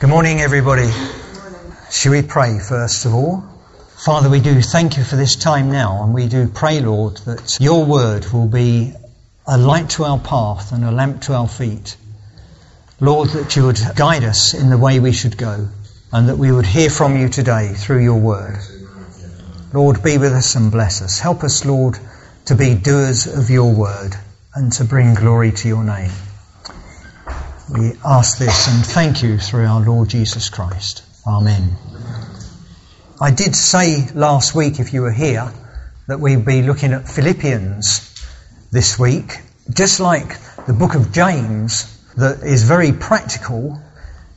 Good morning, everybody. Shall we pray first of all? Father, we do thank you for this time now, and we do pray, Lord, that your word will be a light to our path and a lamp to our feet. Lord, that you would guide us in the way we should go, and that we would hear from you today through your word. Lord, be with us and bless us. Help us, Lord, to be doers of your word and to bring glory to your name. We ask this and thank you through our Lord Jesus Christ. Amen. I did say last week, if you were here, that we'd be looking at Philippians this week. Just like the book of James, that is very practical,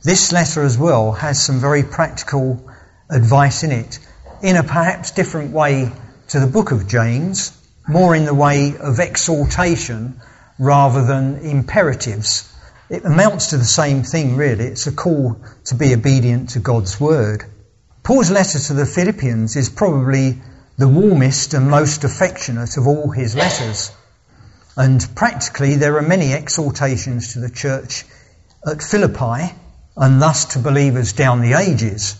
this letter as well has some very practical advice in it, in a perhaps different way to the book of James, more in the way of exhortation rather than imperatives it amounts to the same thing, really. It's a call to be obedient to God's word. Paul's letter to the Philippians is probably the warmest and most affectionate of all his letters. And practically, there are many exhortations to the church at Philippi and thus to believers down the ages,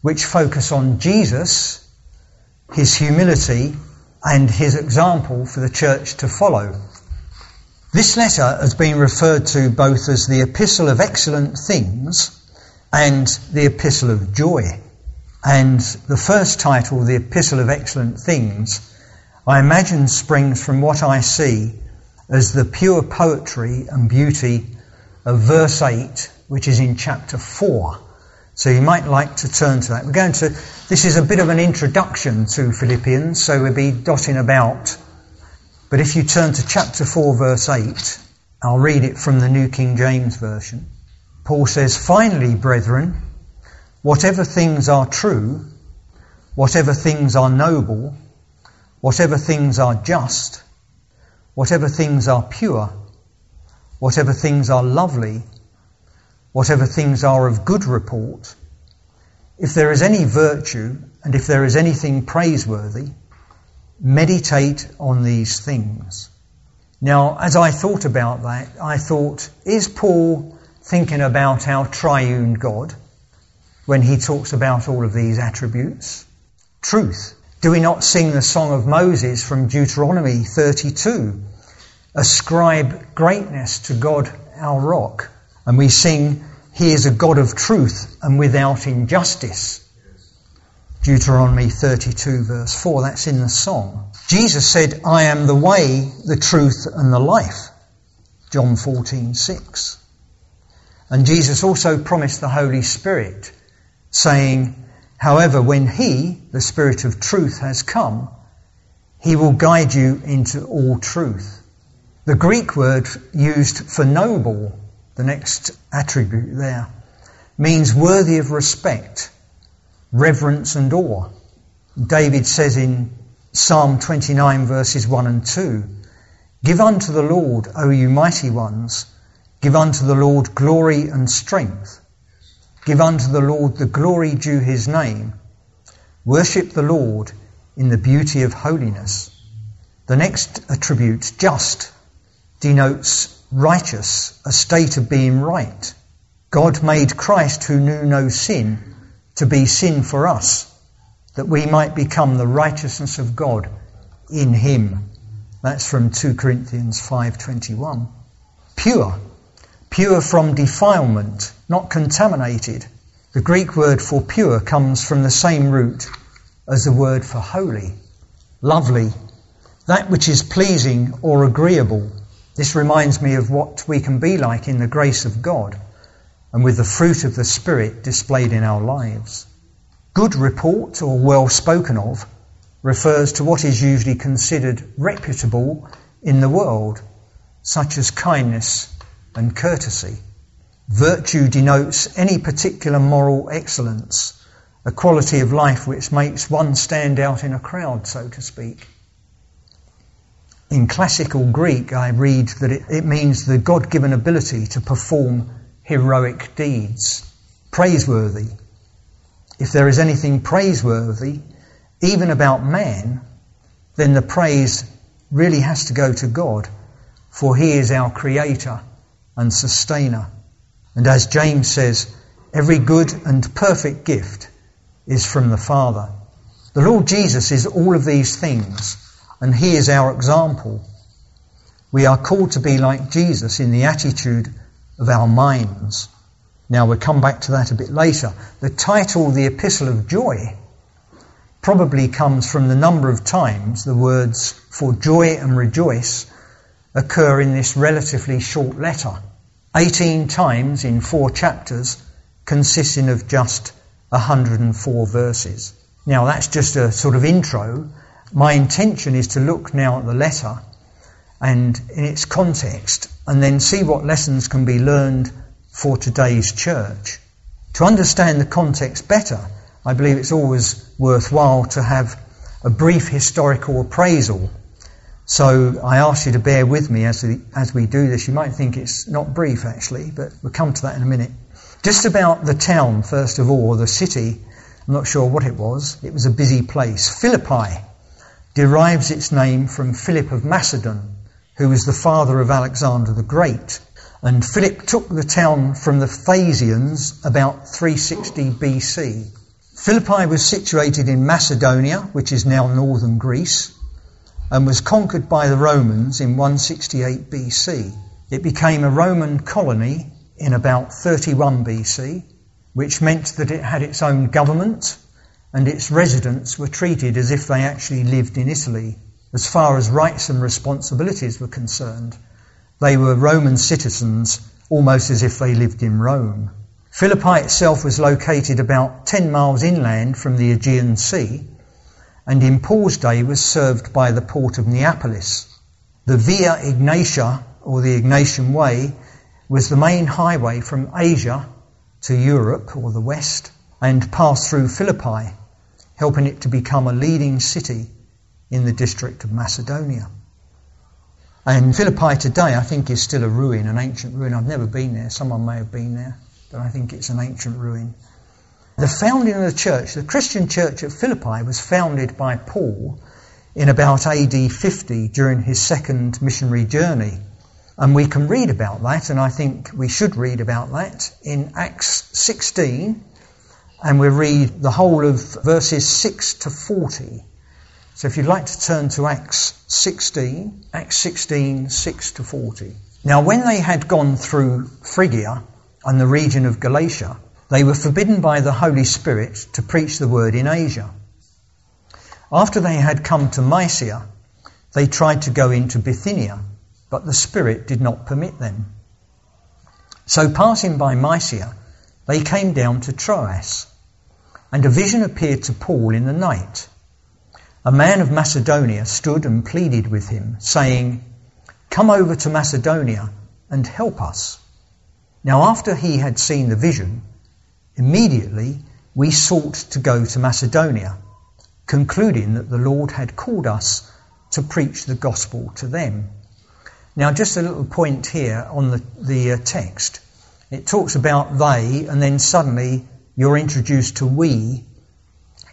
which focus on Jesus, his humility, and his example for the church to follow. This letter has been referred to both as the Epistle of Excellent Things and the Epistle of Joy. And the first title, the Epistle of Excellent Things, I imagine springs from what I see as the pure poetry and beauty of verse 8, which is in chapter 4. So you might like to turn to that. We're going to, this is a bit of an introduction to Philippians, so we'll be dotting about but if you turn to chapter 4, verse 8, I'll read it from the New King James Version. Paul says, Finally, brethren, whatever things are true, whatever things are noble, whatever things are just, whatever things are pure, whatever things are lovely, whatever things are of good report, if there is any virtue and if there is anything praiseworthy, meditate on these things. Now, as I thought about that, I thought, is Paul thinking about our triune God when he talks about all of these attributes? Truth. Do we not sing the song of Moses from Deuteronomy 32? Ascribe greatness to God our rock. And we sing, He is a God of truth and without injustice. Deuteronomy 32 verse 4. That's in the song. Jesus said, I am the way, the truth and the life. John 14 6. And Jesus also promised the Holy Spirit, saying, However, when He, the Spirit of truth, has come, He will guide you into all truth. The Greek word used for noble, the next attribute there, means worthy of respect reverence and awe. David says in Psalm 29 verses 1 and 2, Give unto the Lord, O you mighty ones, give unto the Lord glory and strength. Give unto the Lord the glory due his name. Worship the Lord in the beauty of holiness. The next attribute, just, denotes righteous, a state of being right. God made Christ who knew no sin to be sin for us, that we might become the righteousness of God in him. That's from 2 Corinthians 5:21. Pure, pure from defilement, not contaminated. The Greek word for pure comes from the same root as the word for holy. Lovely, that which is pleasing or agreeable. This reminds me of what we can be like in the grace of God and with the fruit of the Spirit displayed in our lives. Good report, or well spoken of, refers to what is usually considered reputable in the world, such as kindness and courtesy. Virtue denotes any particular moral excellence, a quality of life which makes one stand out in a crowd, so to speak. In classical Greek, I read that it, it means the God given ability to perform heroic deeds. Praiseworthy. If there is anything praiseworthy, even about man, then the praise really has to go to God, for He is our Creator and Sustainer. And as James says, Every good and perfect gift is from the Father. The Lord Jesus is all of these things, and He is our example. We are called to be like Jesus in the attitude of our minds. Now we'll come back to that a bit later. The title, the Epistle of Joy, probably comes from the number of times the words for joy and rejoice occur in this relatively short letter. 18 times in four chapters, consisting of just 104 verses. Now that's just a sort of intro. My intention is to look now at the letter and in its context and then see what lessons can be learned for today's church. To understand the context better, I believe it's always worthwhile to have a brief historical appraisal. So I ask you to bear with me as we, as we do this. You might think it's not brief actually, but we'll come to that in a minute. Just about the town, first of all, the city, I'm not sure what it was. It was a busy place. Philippi derives its name from Philip of Macedon, who was the father of Alexander the Great. And Philip took the town from the Thasians about 360 BC. Philippi was situated in Macedonia, which is now northern Greece, and was conquered by the Romans in 168 BC. It became a Roman colony in about 31 BC, which meant that it had its own government and its residents were treated as if they actually lived in Italy. As far as rights and responsibilities were concerned, they were Roman citizens almost as if they lived in Rome. Philippi itself was located about 10 miles inland from the Aegean Sea and in Paul's day was served by the port of Neapolis. The Via Egnatia, or the Egnatian Way, was the main highway from Asia to Europe or the West and passed through Philippi, helping it to become a leading city in the district of Macedonia. And Philippi today, I think, is still a ruin, an ancient ruin. I've never been there. Someone may have been there, but I think it's an ancient ruin. The founding of the church, the Christian church at Philippi, was founded by Paul in about AD 50 during his second missionary journey. And we can read about that, and I think we should read about that in Acts 16, and we read the whole of verses 6 to 40. So if you'd like to turn to Acts 16, Acts 16, 6 to 40. Now, when they had gone through Phrygia and the region of Galatia, they were forbidden by the Holy Spirit to preach the word in Asia. After they had come to Mysia, they tried to go into Bithynia but the Spirit did not permit them. So, passing by Mysia, they came down to Troas, and a vision appeared to Paul in the night. A man of Macedonia stood and pleaded with him, saying, Come over to Macedonia and help us. Now, after he had seen the vision, immediately we sought to go to Macedonia, concluding that the Lord had called us to preach the gospel to them. Now, just a little point here on the, the uh, text. It talks about they, and then suddenly you're introduced to we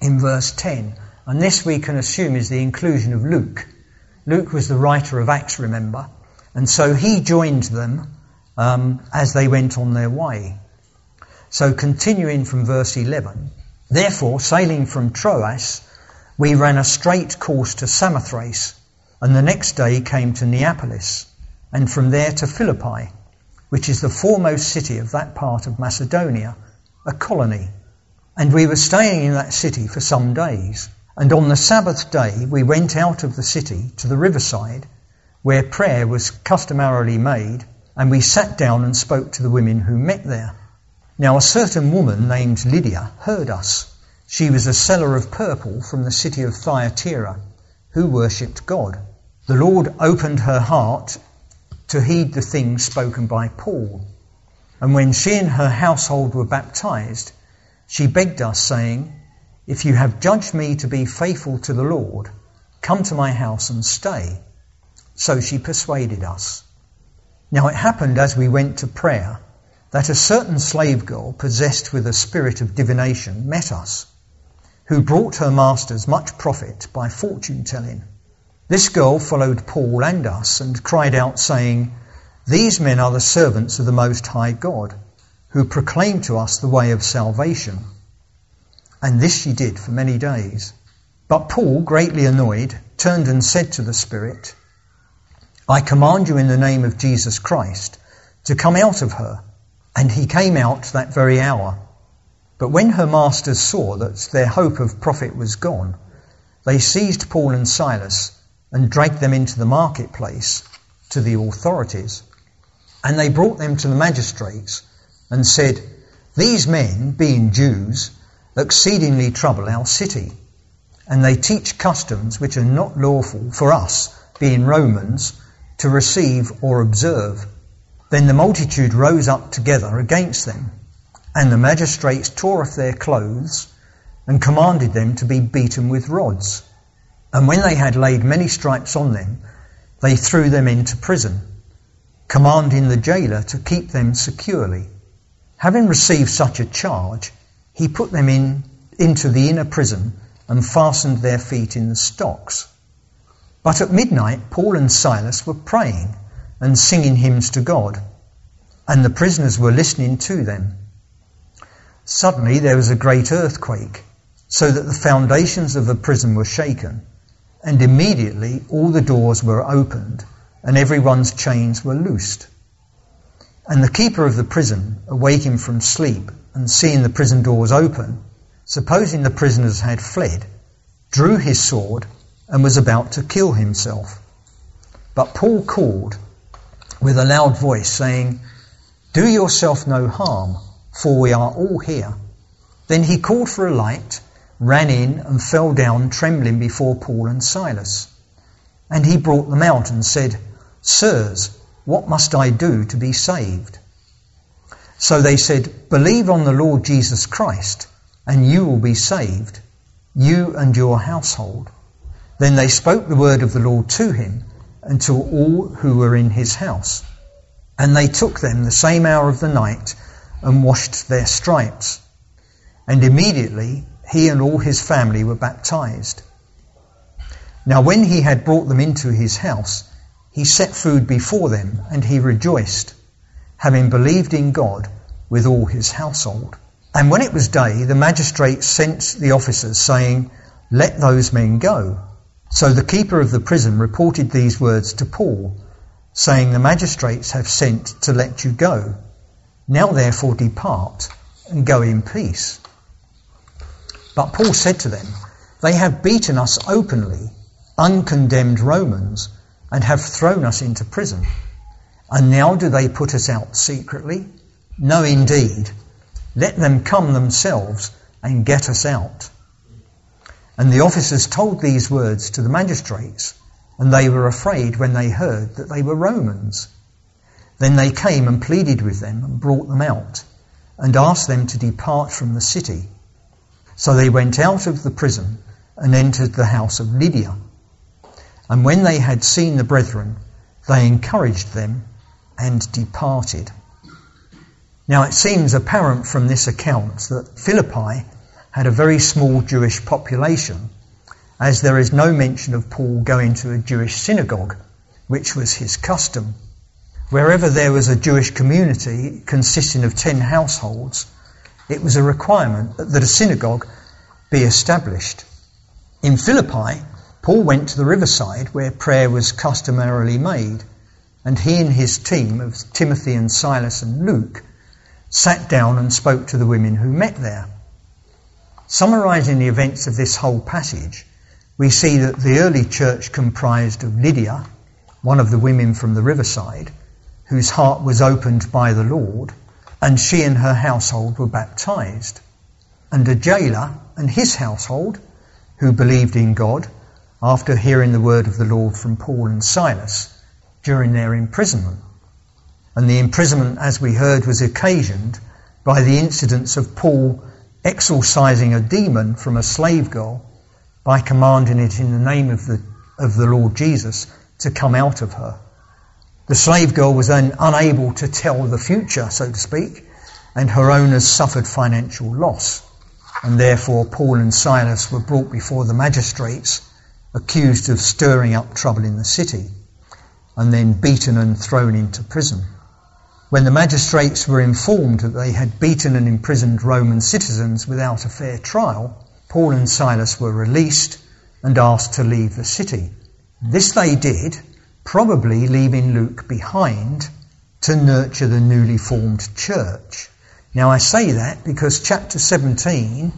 in verse 10. And this we can assume is the inclusion of Luke. Luke was the writer of Acts, remember? And so he joined them um, as they went on their way. So continuing from verse 11. Therefore, sailing from Troas, we ran a straight course to Samothrace, and the next day came to Neapolis and from there to Philippi, which is the foremost city of that part of Macedonia, a colony. And we were staying in that city for some days. And on the Sabbath day, we went out of the city to the riverside, where prayer was customarily made, and we sat down and spoke to the women who met there. Now, a certain woman named Lydia heard us. She was a seller of purple from the city of Thyatira, who worshipped God. The Lord opened her heart to heed the things spoken by Paul. And when she and her household were baptized, she begged us, saying, If you have judged me to be faithful to the Lord, come to my house and stay. So she persuaded us. Now it happened as we went to prayer that a certain slave girl possessed with a spirit of divination met us, who brought her masters much profit by fortune telling. This girl followed Paul and us and cried out, saying, These men are the servants of the Most High God, who proclaim to us the way of salvation. And this she did for many days. But Paul, greatly annoyed, turned and said to the Spirit, I command you in the name of Jesus Christ to come out of her. And he came out that very hour. But when her masters saw that their hope of profit was gone, they seized Paul and Silas and dragged them into the marketplace to the authorities. And they brought them to the magistrates and said, These men, being Jews, exceedingly trouble our city, and they teach customs which are not lawful for us, being Romans, to receive or observe. Then the multitude rose up together against them, and the magistrates tore off their clothes and commanded them to be beaten with rods. And when they had laid many stripes on them, they threw them into prison, commanding the jailer to keep them securely. Having received such a charge, he put them in, into the inner prison and fastened their feet in the stocks. But at midnight, Paul and Silas were praying and singing hymns to God, and the prisoners were listening to them. Suddenly there was a great earthquake, so that the foundations of the prison were shaken, and immediately all the doors were opened, and everyone's chains were loosed. And the keeper of the prison, awaking from sleep and seeing the prison doors open, supposing the prisoners had fled, drew his sword and was about to kill himself. But Paul called with a loud voice, saying, Do yourself no harm, for we are all here. Then he called for a light, ran in, and fell down trembling before Paul and Silas. And he brought them out and said, Sirs, what must I do to be saved? So they said, Believe on the Lord Jesus Christ, and you will be saved, you and your household. Then they spoke the word of the Lord to him and to all who were in his house. And they took them the same hour of the night and washed their stripes. And immediately he and all his family were baptized. Now when he had brought them into his house, he set food before them, and he rejoiced, having believed in God with all his household. And when it was day, the magistrates sent the officers, saying, Let those men go. So the keeper of the prison reported these words to Paul, saying, The magistrates have sent to let you go. Now therefore depart and go in peace. But Paul said to them, They have beaten us openly, uncondemned Romans and have thrown us into prison. And now do they put us out secretly? No, indeed. Let them come themselves and get us out. And the officers told these words to the magistrates, and they were afraid when they heard that they were Romans. Then they came and pleaded with them and brought them out, and asked them to depart from the city. So they went out of the prison and entered the house of Lydia and when they had seen the brethren, they encouraged them and departed. Now it seems apparent from this account that Philippi had a very small Jewish population, as there is no mention of Paul going to a Jewish synagogue, which was his custom. Wherever there was a Jewish community consisting of ten households, it was a requirement that a synagogue be established. In Philippi, Paul went to the riverside where prayer was customarily made, and he and his team of Timothy and Silas and Luke sat down and spoke to the women who met there. Summarizing the events of this whole passage, we see that the early church comprised of Lydia, one of the women from the riverside, whose heart was opened by the Lord, and she and her household were baptized, and a jailer and his household, who believed in God after hearing the word of the Lord from Paul and Silas during their imprisonment. And the imprisonment, as we heard, was occasioned by the incidents of Paul exorcising a demon from a slave girl by commanding it in the name of the, of the Lord Jesus to come out of her. The slave girl was then unable to tell the future, so to speak, and her owners suffered financial loss. And therefore, Paul and Silas were brought before the magistrates accused of stirring up trouble in the city, and then beaten and thrown into prison. When the magistrates were informed that they had beaten and imprisoned Roman citizens without a fair trial, Paul and Silas were released and asked to leave the city. This they did, probably leaving Luke behind to nurture the newly formed church. Now I say that because chapter 17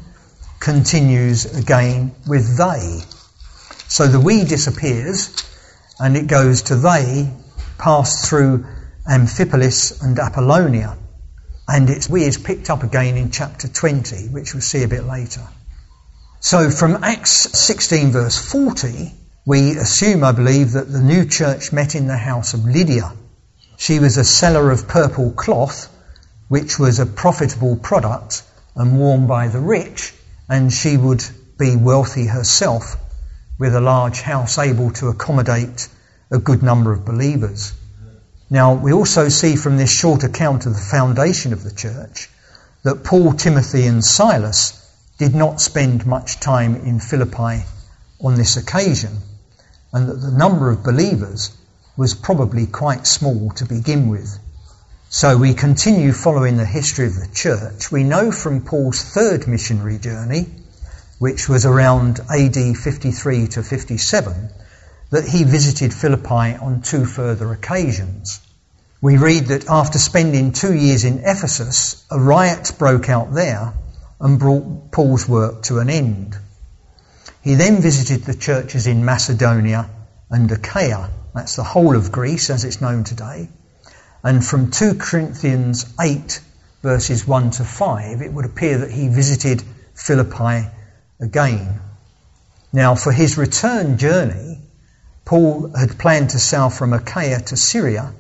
continues again with they. So the we disappears and it goes to they passed through Amphipolis and Apollonia. And its we is picked up again in chapter 20, which we'll see a bit later. So from Acts 16 verse 40, we assume, I believe, that the new church met in the house of Lydia. She was a seller of purple cloth, which was a profitable product and worn by the rich, and she would be wealthy herself with a large house able to accommodate a good number of believers. Now, we also see from this short account of the foundation of the church that Paul, Timothy, and Silas did not spend much time in Philippi on this occasion, and that the number of believers was probably quite small to begin with. So we continue following the history of the church. We know from Paul's third missionary journey, which was around AD 53 to 57, that he visited Philippi on two further occasions. We read that after spending two years in Ephesus, a riot broke out there and brought Paul's work to an end. He then visited the churches in Macedonia and Achaia, that's the whole of Greece as it's known today. And from 2 Corinthians 8, verses 1 to 5, it would appear that he visited Philippi again. Now, for his return journey, Paul had planned to sail from Achaia to Syria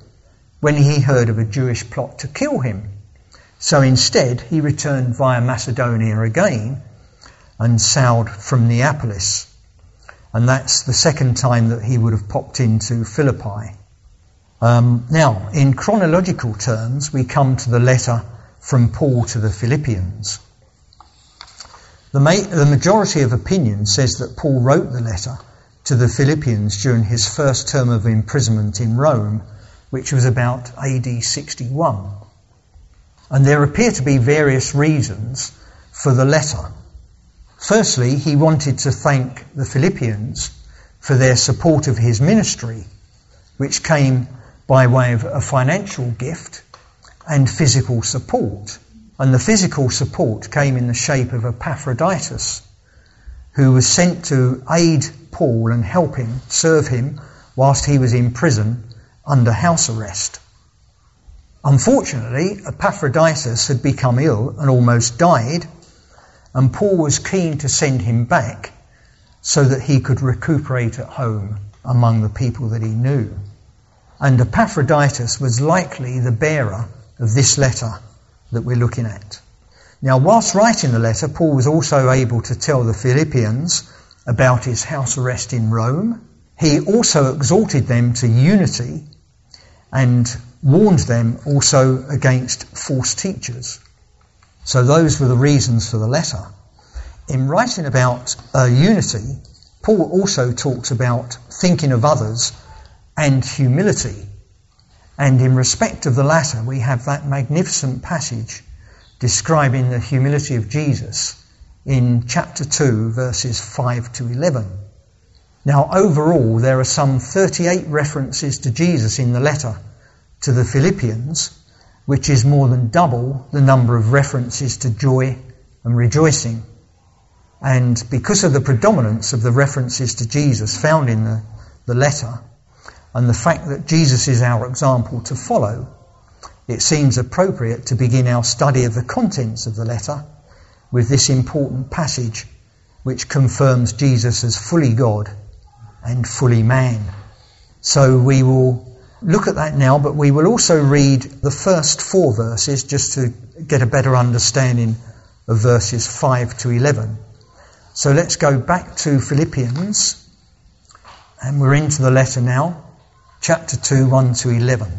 when he heard of a Jewish plot to kill him. So instead, he returned via Macedonia again and sailed from Neapolis. And that's the second time that he would have popped into Philippi. Um, now, in chronological terms, we come to the letter from Paul to the Philippians. The, ma- the majority of opinion says that Paul wrote the letter to the Philippians during his first term of imprisonment in Rome, which was about AD 61. And there appear to be various reasons for the letter. Firstly, he wanted to thank the Philippians for their support of his ministry, which came by way of a financial gift and physical support. And the physical support came in the shape of Epaphroditus, who was sent to aid Paul and help him, serve him, whilst he was in prison under house arrest. Unfortunately, Epaphroditus had become ill and almost died, and Paul was keen to send him back so that he could recuperate at home among the people that he knew. And Epaphroditus was likely the bearer of this letter that we're looking at. Now, whilst writing the letter, Paul was also able to tell the Philippians about his house arrest in Rome. He also exhorted them to unity and warned them also against false teachers. So those were the reasons for the letter. In writing about uh, unity, Paul also talks about thinking of others and humility. And in respect of the latter, we have that magnificent passage describing the humility of Jesus in chapter 2, verses 5 to 11. Now, overall, there are some 38 references to Jesus in the letter to the Philippians, which is more than double the number of references to joy and rejoicing. And because of the predominance of the references to Jesus found in the, the letter, and the fact that Jesus is our example to follow, it seems appropriate to begin our study of the contents of the letter with this important passage which confirms Jesus as fully God and fully man. So we will look at that now, but we will also read the first four verses just to get a better understanding of verses 5 to 11. So let's go back to Philippians, and we're into the letter now, chapter 2, 1 to 11.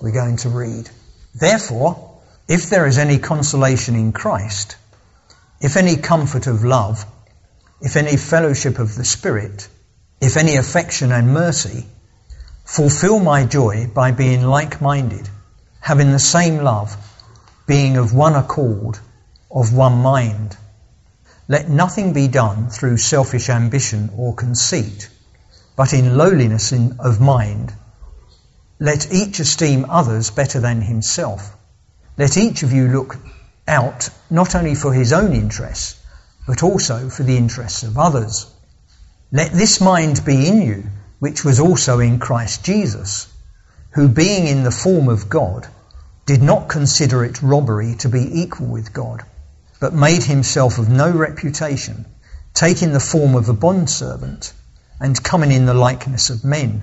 We're going to read. Therefore, if there is any consolation in Christ, if any comfort of love, if any fellowship of the Spirit, if any affection and mercy, fulfill my joy by being like minded having the same love, being of one accord, of one mind. Let nothing be done through selfish ambition or conceit, but in lowliness of mind. Let each esteem others better than himself. Let each of you look out not only for his own interests, but also for the interests of others. Let this mind be in you, which was also in Christ Jesus, who being in the form of God, did not consider it robbery to be equal with God but made himself of no reputation, taking the form of a bondservant, and coming in the likeness of men.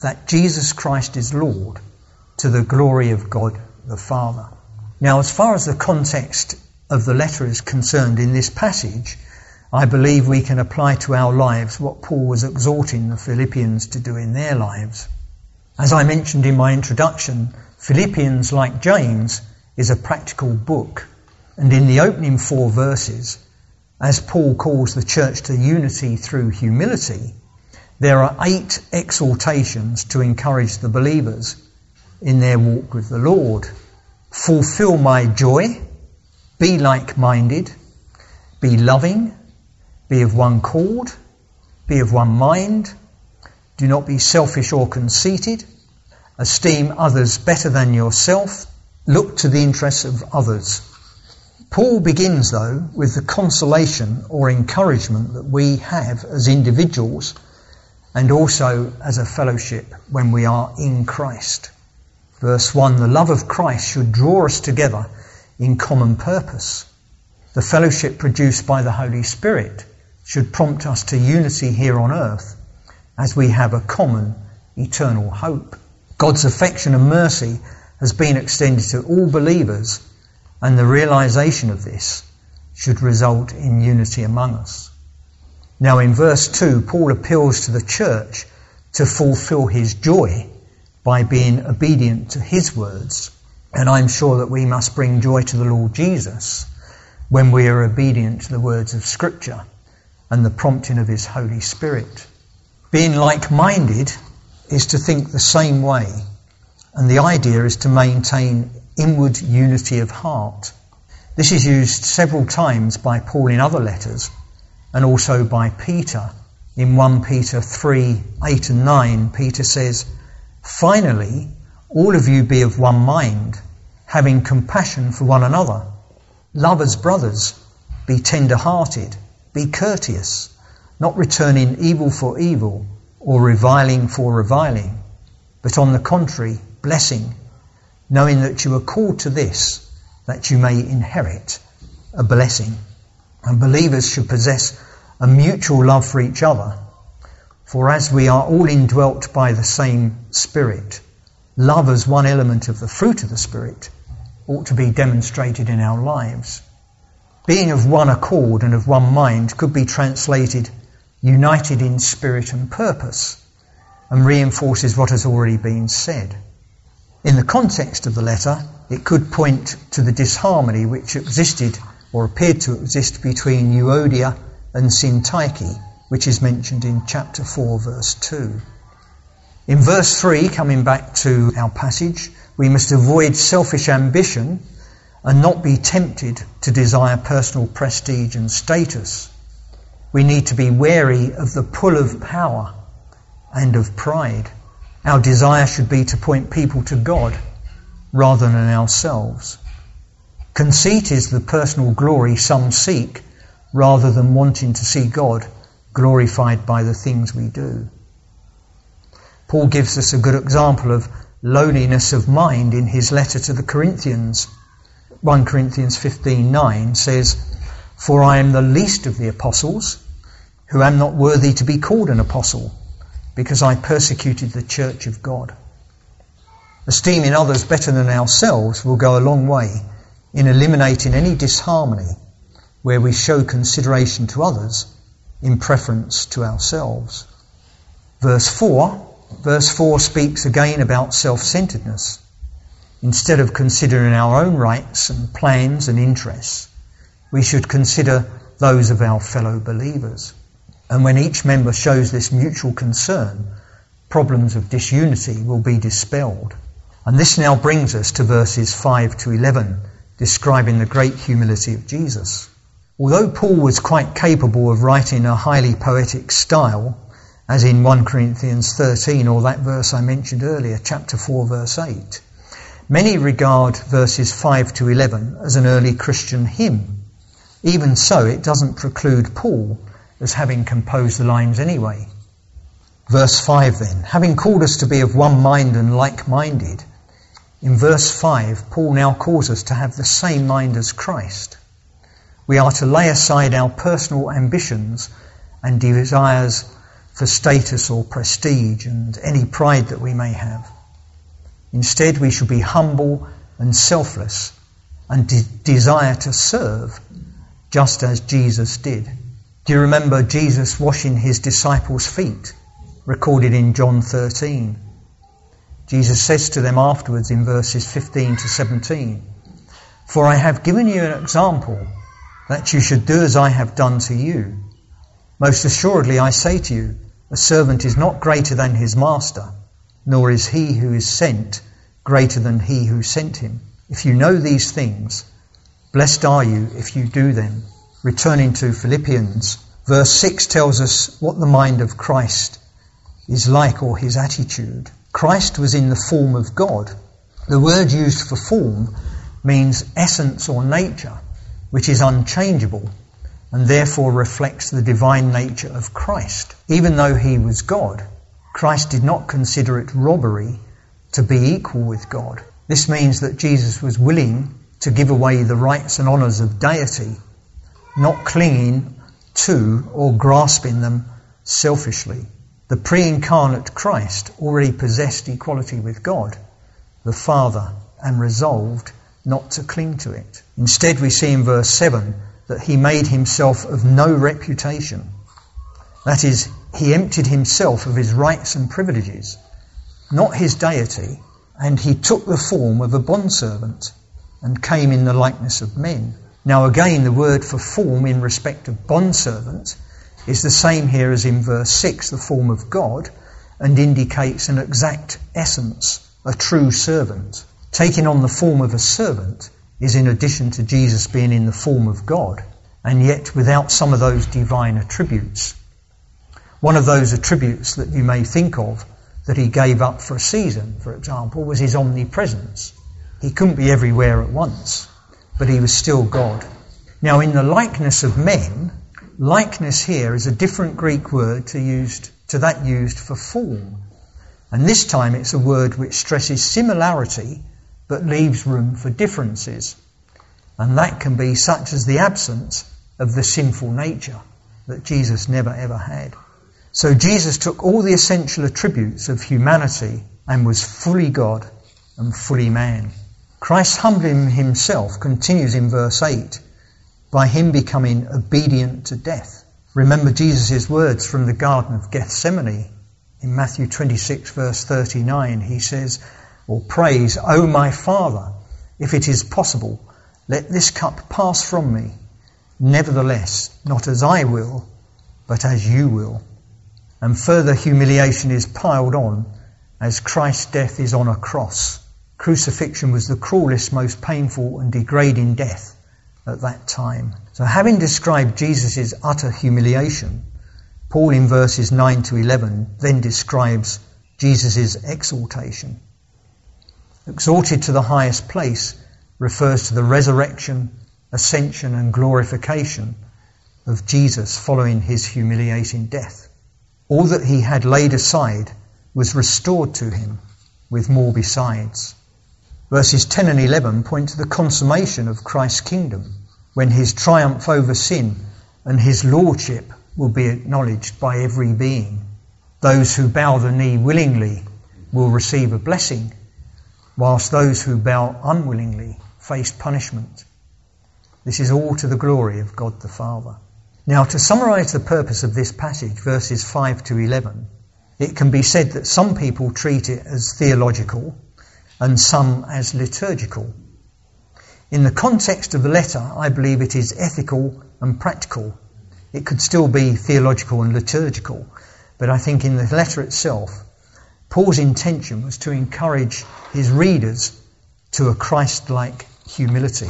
that Jesus Christ is Lord to the glory of God the Father. Now, as far as the context of the letter is concerned in this passage, I believe we can apply to our lives what Paul was exhorting the Philippians to do in their lives. As I mentioned in my introduction, Philippians, like James, is a practical book and in the opening four verses, as Paul calls the church to unity through humility, there are eight exhortations to encourage the believers in their walk with the Lord. Fulfill my joy, be like minded, be loving, be of one accord, be of one mind, do not be selfish or conceited, esteem others better than yourself, look to the interests of others. Paul begins, though, with the consolation or encouragement that we have as individuals and also as a fellowship when we are in Christ. Verse 1 The love of Christ should draw us together in common purpose. The fellowship produced by the Holy Spirit should prompt us to unity here on earth as we have a common eternal hope. God's affection and mercy has been extended to all believers and the realization of this should result in unity among us. Now, in verse 2, Paul appeals to the church to fulfill his joy by being obedient to his words. And I'm sure that we must bring joy to the Lord Jesus when we are obedient to the words of Scripture and the prompting of his Holy Spirit. Being like minded is to think the same way, and the idea is to maintain inward unity of heart. This is used several times by Paul in other letters and also by Peter. In 1 Peter 3 8 and 9, Peter says, Finally, all of you be of one mind, having compassion for one another. Love as brothers, be tender hearted, be courteous, not returning evil for evil or reviling for reviling, but on the contrary, blessing knowing that you are called to this, that you may inherit a blessing. And believers should possess a mutual love for each other. For as we are all indwelt by the same Spirit, love as one element of the fruit of the Spirit ought to be demonstrated in our lives. Being of one accord and of one mind could be translated united in spirit and purpose and reinforces what has already been said. In the context of the letter, it could point to the disharmony which existed or appeared to exist between Euodia and Syntyche, which is mentioned in chapter 4, verse 2. In verse 3, coming back to our passage, we must avoid selfish ambition and not be tempted to desire personal prestige and status. We need to be wary of the pull of power and of pride. Our desire should be to point people to God rather than ourselves. Conceit is the personal glory some seek rather than wanting to see God glorified by the things we do. Paul gives us a good example of lowliness of mind in his letter to the Corinthians. 1 Corinthians 15:9 says, "For I am the least of the apostles, who am not worthy to be called an apostle, because I persecuted the church of God. Esteeming others better than ourselves will go a long way in eliminating any disharmony where we show consideration to others in preference to ourselves. Verse 4, verse 4 speaks again about self-centeredness. Instead of considering our own rights and plans and interests, we should consider those of our fellow believers. And when each member shows this mutual concern, problems of disunity will be dispelled. And this now brings us to verses 5 to 11, describing the great humility of Jesus. Although Paul was quite capable of writing a highly poetic style, as in 1 Corinthians 13 or that verse I mentioned earlier, chapter 4 verse 8, many regard verses 5 to 11 as an early Christian hymn. Even so, it doesn't preclude Paul as having composed the lines anyway. Verse 5 then, having called us to be of one mind and like-minded, in verse 5, Paul now calls us to have the same mind as Christ. We are to lay aside our personal ambitions and desires for status or prestige and any pride that we may have. Instead, we should be humble and selfless and de- desire to serve just as Jesus did. Do you remember Jesus washing his disciples' feet, recorded in John 13? Jesus says to them afterwards in verses 15 to 17, For I have given you an example that you should do as I have done to you. Most assuredly I say to you, a servant is not greater than his master, nor is he who is sent greater than he who sent him. If you know these things, blessed are you if you do them. Returning to Philippians, verse 6 tells us what the mind of Christ is like or his attitude. Christ was in the form of God. The word used for form means essence or nature, which is unchangeable and therefore reflects the divine nature of Christ. Even though he was God, Christ did not consider it robbery to be equal with God. This means that Jesus was willing to give away the rights and honours of deity, not clinging to or grasping them selfishly. The pre-incarnate Christ already possessed equality with God, the Father, and resolved not to cling to it. Instead, we see in verse 7 that he made himself of no reputation. That is, he emptied himself of his rights and privileges, not his deity, and he took the form of a bondservant and came in the likeness of men. Now again, the word for form in respect of bondservant is the same here as in verse 6, the form of God, and indicates an exact essence, a true servant. Taking on the form of a servant is in addition to Jesus being in the form of God, and yet without some of those divine attributes. One of those attributes that you may think of that he gave up for a season, for example, was his omnipresence. He couldn't be everywhere at once, but he was still God. Now, in the likeness of men, Likeness here is a different Greek word to, used, to that used for form. And this time it's a word which stresses similarity but leaves room for differences. And that can be such as the absence of the sinful nature that Jesus never ever had. So Jesus took all the essential attributes of humanity and was fully God and fully man. Christ humbling himself continues in verse 8 by him becoming obedient to death. Remember Jesus' words from the Garden of Gethsemane in Matthew 26 verse 39. He says, or prays, O my Father, if it is possible, let this cup pass from me. Nevertheless, not as I will, but as you will. And further humiliation is piled on as Christ's death is on a cross. Crucifixion was the cruelest, most painful and degrading death at that time. So having described Jesus' utter humiliation, Paul in verses 9 to 11 then describes Jesus' exaltation. Exalted to the highest place refers to the resurrection, ascension and glorification of Jesus following his humiliating death. All that he had laid aside was restored to him with more besides. Verses 10 and 11 point to the consummation of Christ's kingdom when his triumph over sin and his lordship will be acknowledged by every being. Those who bow the knee willingly will receive a blessing, whilst those who bow unwillingly face punishment. This is all to the glory of God the Father. Now, to summarize the purpose of this passage, verses 5 to 11, it can be said that some people treat it as theological and some as liturgical. In the context of the letter, I believe it is ethical and practical. It could still be theological and liturgical, but I think in the letter itself, Paul's intention was to encourage his readers to a Christ like humility.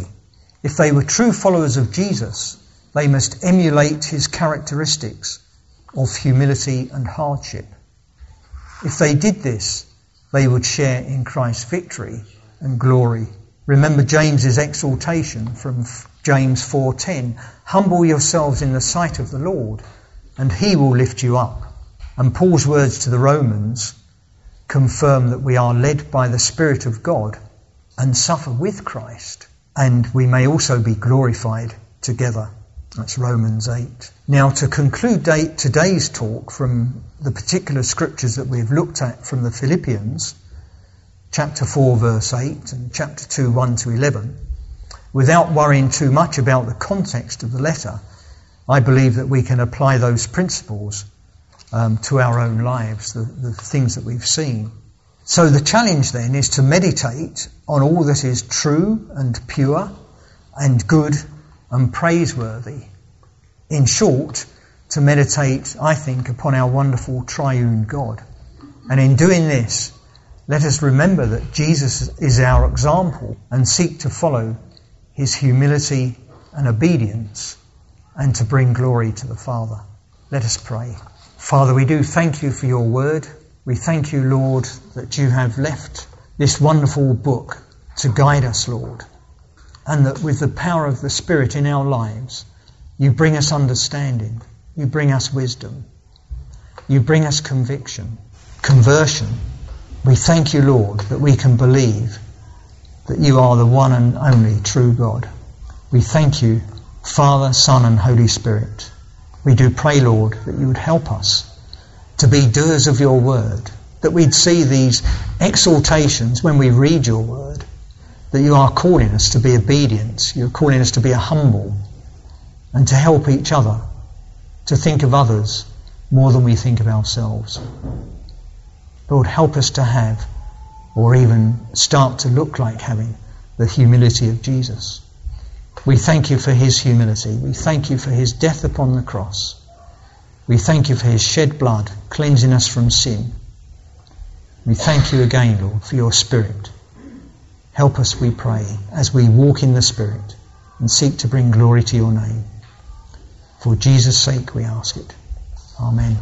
If they were true followers of Jesus, they must emulate his characteristics of humility and hardship. If they did this, they would share in Christ's victory and glory. Remember James's exhortation from James 4:10, humble yourselves in the sight of the Lord and he will lift you up. And Paul's words to the Romans confirm that we are led by the Spirit of God and suffer with Christ, and we may also be glorified together. That's Romans 8. Now, to conclude today's talk from the particular scriptures that we've looked at from the Philippians, chapter 4, verse 8, and chapter 2, 1 to 11, without worrying too much about the context of the letter, I believe that we can apply those principles um, to our own lives, the, the things that we've seen. So the challenge then is to meditate on all that is true and pure and good and praiseworthy. In short, to meditate, I think, upon our wonderful triune God. And in doing this, let us remember that Jesus is our example and seek to follow his humility and obedience and to bring glory to the Father. Let us pray. Father, we do thank you for your word. We thank you, Lord, that you have left this wonderful book to guide us, Lord, and that with the power of the Spirit in our lives, you bring us understanding, you bring us wisdom, you bring us conviction, conversion. We thank you, Lord, that we can believe that you are the one and only true God. We thank you, Father, Son, and Holy Spirit. We do pray, Lord, that you would help us to be doers of your word, that we'd see these exhortations when we read your word, that you are calling us to be obedient, you're calling us to be humble, and to help each other, to think of others more than we think of ourselves. Lord, help us to have, or even start to look like having, the humility of Jesus. We thank you for his humility. We thank you for his death upon the cross. We thank you for his shed blood, cleansing us from sin. We thank you again, Lord, for your Spirit. Help us, we pray, as we walk in the Spirit and seek to bring glory to your name. For Jesus' sake we ask it. Amen.